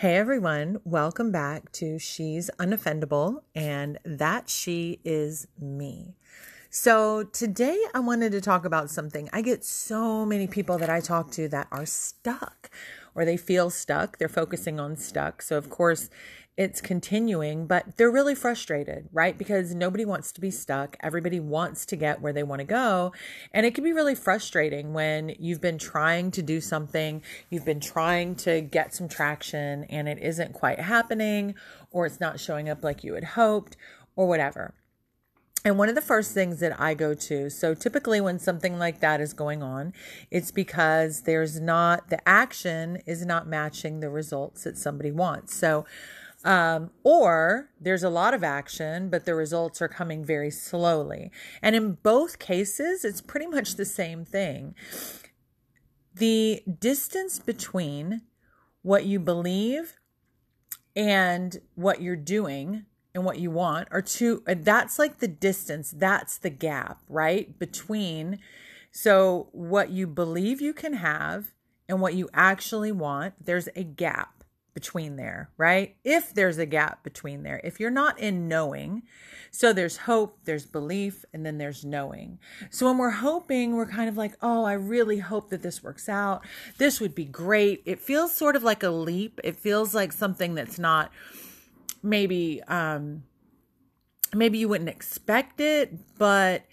Hey everyone, welcome back to She's Unoffendable, and that she is me. So, today I wanted to talk about something. I get so many people that I talk to that are stuck or they feel stuck. They're focusing on stuck. So, of course, it's continuing, but they're really frustrated, right? Because nobody wants to be stuck. Everybody wants to get where they want to go. And it can be really frustrating when you've been trying to do something, you've been trying to get some traction, and it isn't quite happening, or it's not showing up like you had hoped, or whatever. And one of the first things that I go to, so typically when something like that is going on, it's because there's not, the action is not matching the results that somebody wants. So um, or there's a lot of action, but the results are coming very slowly. And in both cases, it's pretty much the same thing. The distance between what you believe and what you're doing and what you want are two, that's like the distance, that's the gap, right? Between so what you believe you can have and what you actually want, there's a gap between there, right? If there's a gap between there, if you're not in knowing, so there's hope, there's belief, and then there's knowing. So when we're hoping, we're kind of like, oh, I really hope that this works out. This would be great. It feels sort of like a leap. It feels like something that's not maybe, um, maybe you wouldn't expect it, but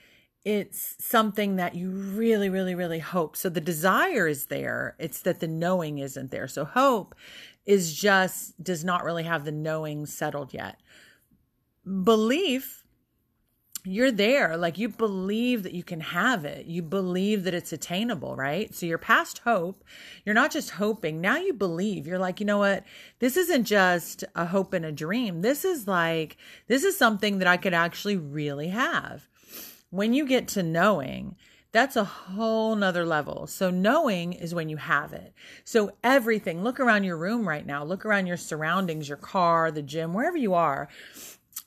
it's something that you really, really, really hope. So the desire is there. It's that the knowing isn't there. So hope is just does not really have the knowing settled yet. Belief, you're there. Like you believe that you can have it. You believe that it's attainable, right? So you're past hope. You're not just hoping. Now you believe. You're like, you know what? This isn't just a hope and a dream. This is like, this is something that I could actually really have when you get to knowing, that's a whole nother level. So knowing is when you have it. So everything, look around your room right now, look around your surroundings, your car, the gym, wherever you are,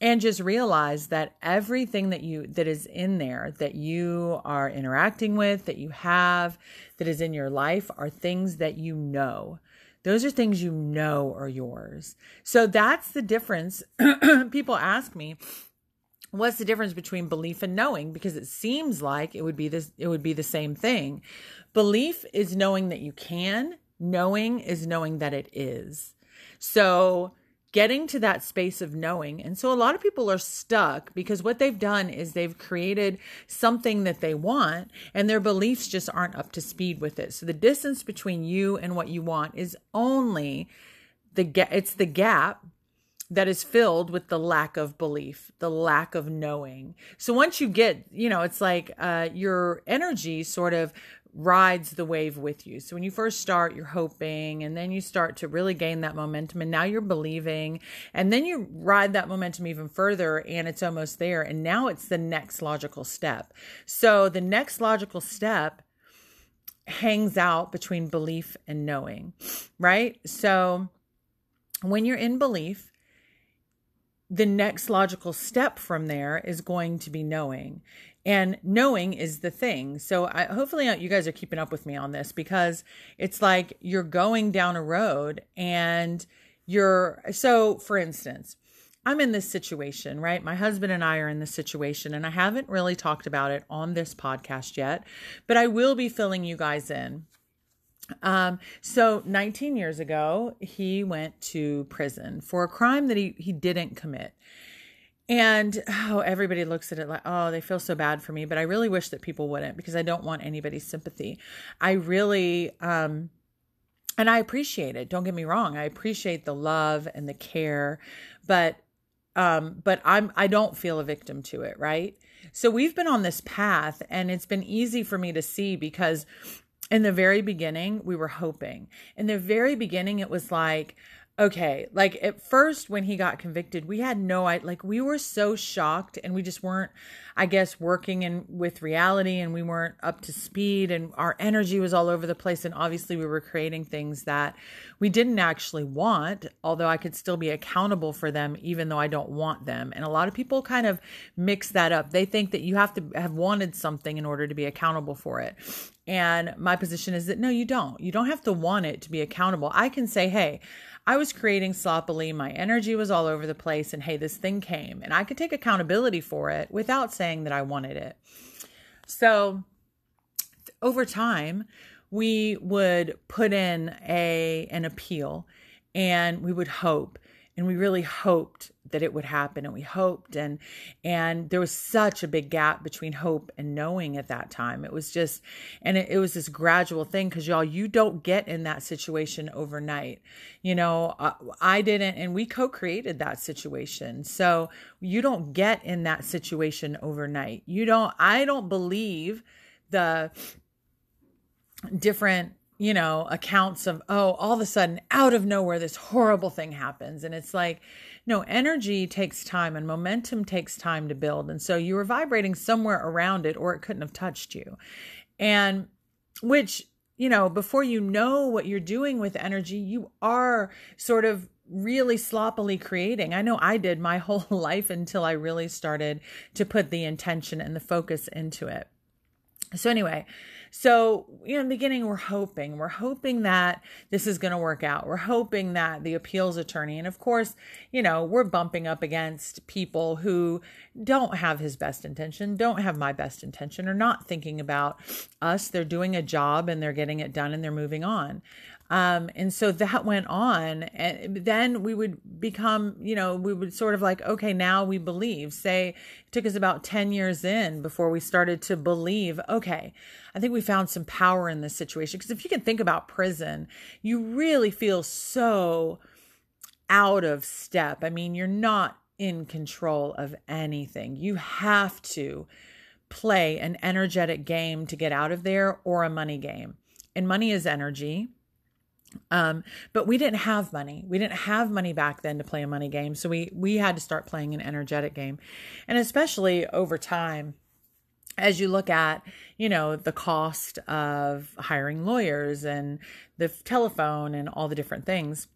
and just realize that everything that you that is in there that you are interacting with, that you have, that is in your life are things that you know. Those are things you know are yours. So that's the difference. People ask me, what's the difference between belief and knowing? Because it seems like it would be this it would be the same thing. Belief is knowing that you can. Knowing is knowing that it is. So getting to that space of knowing and so a lot of people are stuck because what they've done is they've created something that they want and their beliefs just aren't up to speed with it. So the distance between you and what you want is only the it's the gap that is filled with the lack of belief, the lack of knowing. So once you get, you know, it's like uh, your energy sort of rides the wave with you. So when you first start, you're hoping, and then you start to really gain that momentum, and now you're believing, and then you ride that momentum even further, and it's almost there. And now it's the next logical step. So the next logical step hangs out between belief and knowing, right? So when you're in belief, the next logical step from there is going to be knowing. And knowing is the thing. So I, hopefully uh, you guys are keeping up with me on this because it's like you're going down a road and you're so for instance i'm in this situation right? My husband and i are in this situation and i haven't really talked about it on this podcast yet but i will be filling you guys in um, so 19 years ago, he went to prison for a crime that he, he didn't commit. And oh, everybody looks at it like, oh, they feel so bad for me. But I really wish that people wouldn't because I don't want anybody's sympathy. I really, um, and I appreciate it. Don't get me wrong. I appreciate the love and the care, but, um, but I'm, I don't feel a victim to it. Right. So we've been on this path and it's been easy for me to see because in the very beginning, we were hoping. In the very beginning, it was like, okay, like at first when he got convicted, we had no idea, like we were so shocked and we just weren't, I guess, working in with reality and we weren't up to speed and our energy was all over the place. And obviously we were creating things that we didn't actually want, although I could still be accountable for them, even though I don't want them. And a lot of people kind of mix that up. They think that you have to have wanted something in order to be accountable for it. And my position is that no, you don't. You don't have to want it to be accountable. I can say, hey, I was creating sloppily. My energy was all over the place. And hey, this thing came and I could take accountability for it without saying that I wanted it. So over time, we would put in a an appeal and we would hope and we really hoped that it would happen and we hoped and and there was such a big gap between hope and knowing at that time. It was just and it, it was this gradual thing because y'all you don't get in that situation overnight. You know uh, i didn't and we co-created that situation. So you don't get in that situation overnight. You don't i don't believe the different you know, accounts of, oh, all of a sudden, out of nowhere, this horrible thing happens. And it's like, no, energy takes time and momentum takes time to build. And so you were vibrating somewhere around it, or it couldn't have touched you. And which, you know, before you know what you're doing with energy, you are sort of really sloppily creating. I know I did my whole life until I really started to put the intention and the focus into it. So, anyway, so, you know, in the beginning, we're hoping, we're hoping that this is going to work out. We're hoping that the appeals attorney, and of course, you know, we're bumping up against people who don't have his best intention, don't have my best intention, or not thinking about us. They're doing a job and they're getting it done and they're moving on. Um, and so that went on. And then we would become, you know, we would sort of like, okay, now we believe. Say it took us about 10 years in before we started to believe, okay, I think we found some power in this situation. Because if you can think about prison, you really feel so out of step. I mean, you're not in control of anything. You have to play an energetic game to get out of there or a money game. And money is energy um, but we didn't have money. We didn't have money back then to play a money game. So we we had to start playing an energetic game. And especially over time, as you look at, you know, the cost of hiring lawyers and the telephone and all the different things.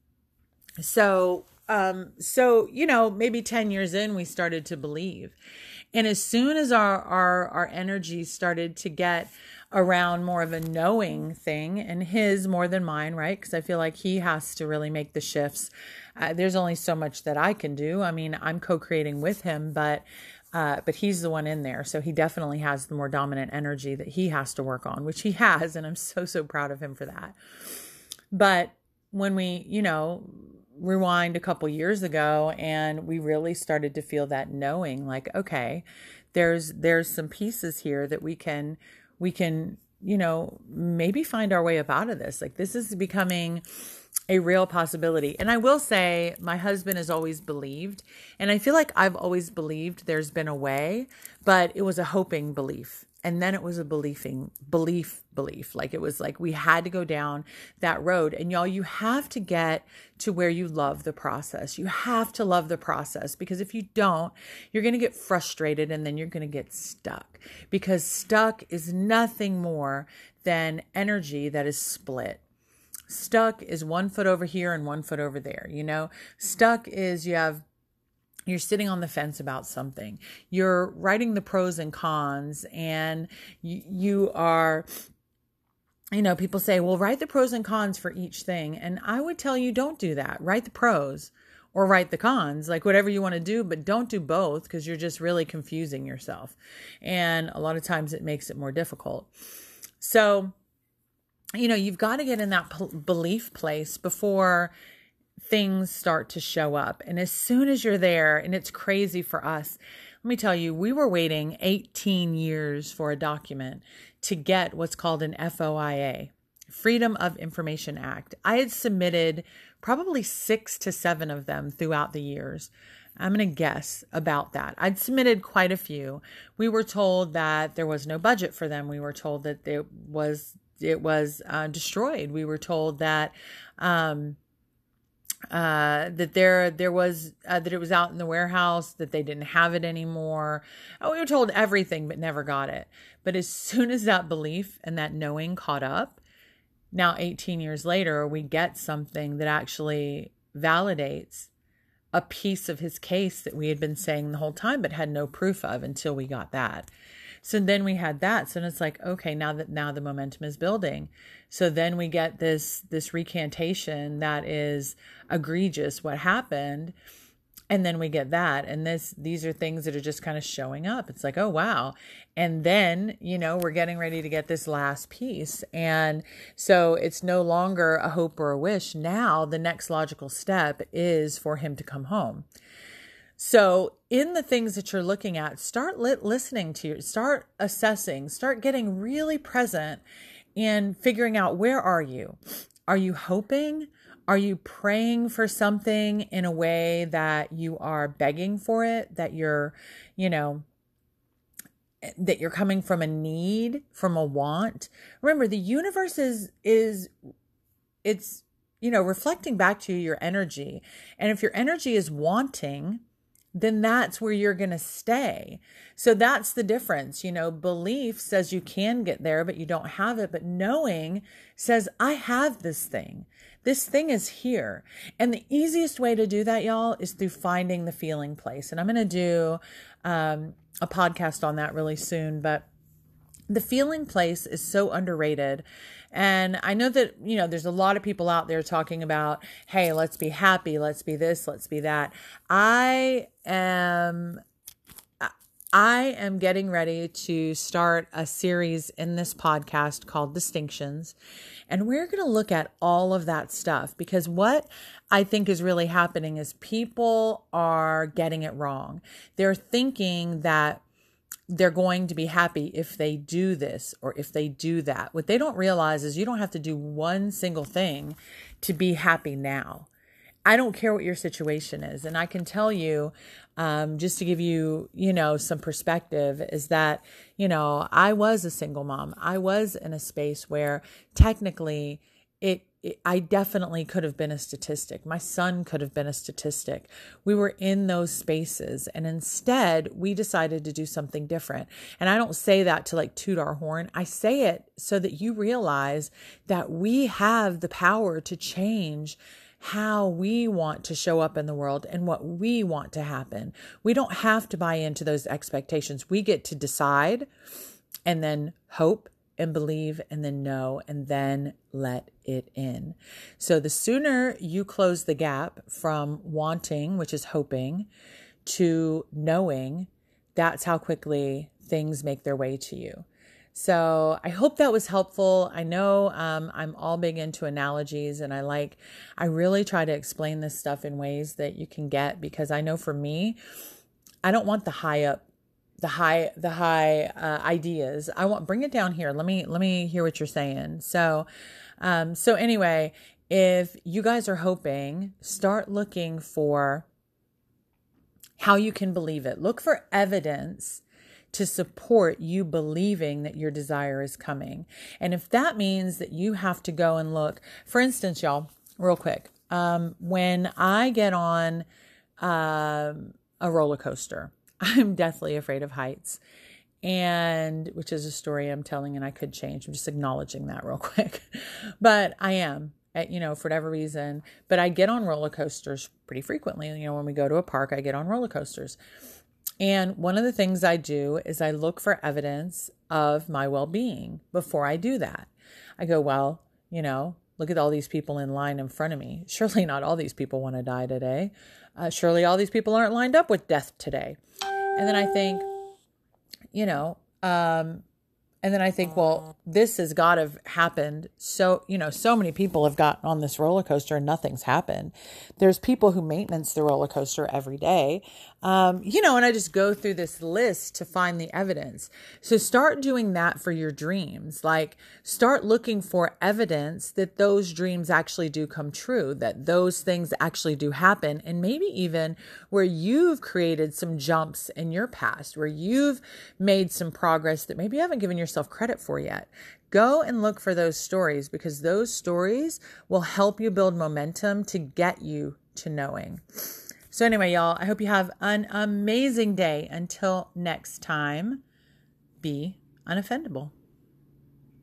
So um so you know maybe 10 years in we started to believe and as soon as our our our energy started to get around more of a knowing thing and his more than mine, right? Because I feel like he has to really make the shifts. Uh, there's only so much that I can do. I mean, I'm co-creating with him, but uh, but he's the one in there, so he definitely has the more dominant energy that he has to work on, which he has, and I'm so so proud of him for that. But when we, you know, rewind a couple years ago, and we really started to feel that knowing, like, okay, there's there's some pieces here that we can we can, you know, maybe find our way up out of this. Like this is becoming a real possibility. And I will say, my husband has always believed, and I feel like I've always believed there's been a way, but it was a hoping belief and then it was a believing belief belief. Like it was like we had to go down that road. And y'all you have to get to where you love the process. You have to love the process because if you don't you're going to get frustrated and then you're going to get stuck because stuck is nothing more than energy that is split. Stuck is one foot over here and one foot over there you know? Stuck is you have you're sitting on the fence about something. You're writing the pros and cons, and you, you are you know, people say, well, write the pros and cons for each thing. And I would tell you, don't do that. Write the pros or write the cons, like whatever you want to do, but don't do both because you're just really confusing yourself. And a lot of times it makes it more difficult. So, you know, you've got to get in that belief place before things start to show up. And as soon as you're there, and it's crazy for us, let me tell you, we were waiting 18 years for a document to get what's called an FOIA, Freedom of Information Act. I had submitted probably six to seven of them throughout the years. I'm going to guess about that. I'd submitted quite a few. We were told that there was no budget for them. We were told that it was it was uh, destroyed. We were told that um, uh, that there there was uh, that it was out in the warehouse that they didn't have it anymore. Oh, we were told everything but never got it. But as soon as that belief and that knowing caught up, now 18 years later, we get something that actually validates a piece of his case that we had been saying the whole time but had no proof of until we got that. So then we had that. So it's like, okay, now that now the momentum is building. So then we get this this recantation that is egregious what happened. And then we get that. And this these are things that are just kind of showing up. It's like oh wow. And then you know we're getting ready to get this last piece. And so it's no longer a hope or a wish. Now the next logical step is for him to come home so in the things that you're looking at start li- listening to start assessing start getting really present and figuring out where are you are you hoping are you praying for something in a way that you are begging for it, that you're, you know, that you're coming from a need, from a want? Remember, the universe is is it's you know, reflecting back to you your energy. And if your energy is wanting, then that's where you're going to stay. So that's the difference. You know, belief says you can get there, but you don't have it. But knowing says, I have this thing. This thing is here. And the easiest way to do that, y'all, is through finding the feeling place. And I'm going to do um, a podcast on that really soon. But the feeling place is so underrated. And I know that, you know, there's a lot of people out there talking about, hey, let's be happy, let's be this, let's be that. I am I am getting ready to start a series in this podcast called Distinctions. And we're going to look at all of that stuff because what I think is really happening is people are getting it wrong. They're thinking that they're going to be happy if they do this or if they do that. What they don't realize is you don't have to do one single thing to be happy now. I don't care what your situation is. And I can tell you, um, just to give you, you know, some perspective, is that, you know, I was a single mom. I was in a space where technically it, I definitely could have been a statistic. My son could have been a statistic. We were in those spaces. And instead, we decided to do something different. And I don't say that to like toot our horn. I say it so that you realize that we have the power to change how we want to show up in the world and what we want to happen. We don't have to buy into those expectations. We get to decide and then hope and believe and then know and then let it in. So the sooner you close the gap from wanting, which is hoping, to knowing, that's how quickly things make their way to you. So I hope that was helpful. I know um, I'm all big into analogies and I like, I really try to explain this stuff in ways that you can get because I know for me, I don't want the high up the high the high uh, ideas. I want bring it down here. Let me let me hear what you're saying. So um so anyway if you guys are hoping start looking for how you can believe it. Look for evidence to support you believing that your desire is coming. And if that means that you have to go and look, for instance, y'all, real quick, um, when I get on um, a roller coaster, I'm deathly afraid of heights. And which is a story I'm telling, and I could change. I'm just acknowledging that real quick. but I am at, you know, for whatever reason. But I get on roller coasters pretty frequently. You know, when we go to a park, I get on roller coasters. And one of the things I do is I look for evidence of my well being before I do that. I go, well, you know, look at all these people in line in front of me. Surely not all these people want to die today. Uh, surely all these people aren't lined up with death today. And then I think, you know, um, and then I think, well, this has got to have happened. So, you know, so many people have gotten on this roller coaster and nothing's happened. There's people who maintenance the roller coaster every day. Um, you know, and I just go through this list to find the evidence. So start doing that for your dreams. Like start looking for evidence that those dreams actually do come true, that those things actually do happen. And maybe even where you've created some jumps in your past, where you've made some progress that maybe you haven't given yourself credit for yet. Go and look for those stories because those stories will help you build momentum to get you to knowing. So, anyway, y'all, I hope you have an amazing day. Until next time, be unoffendable.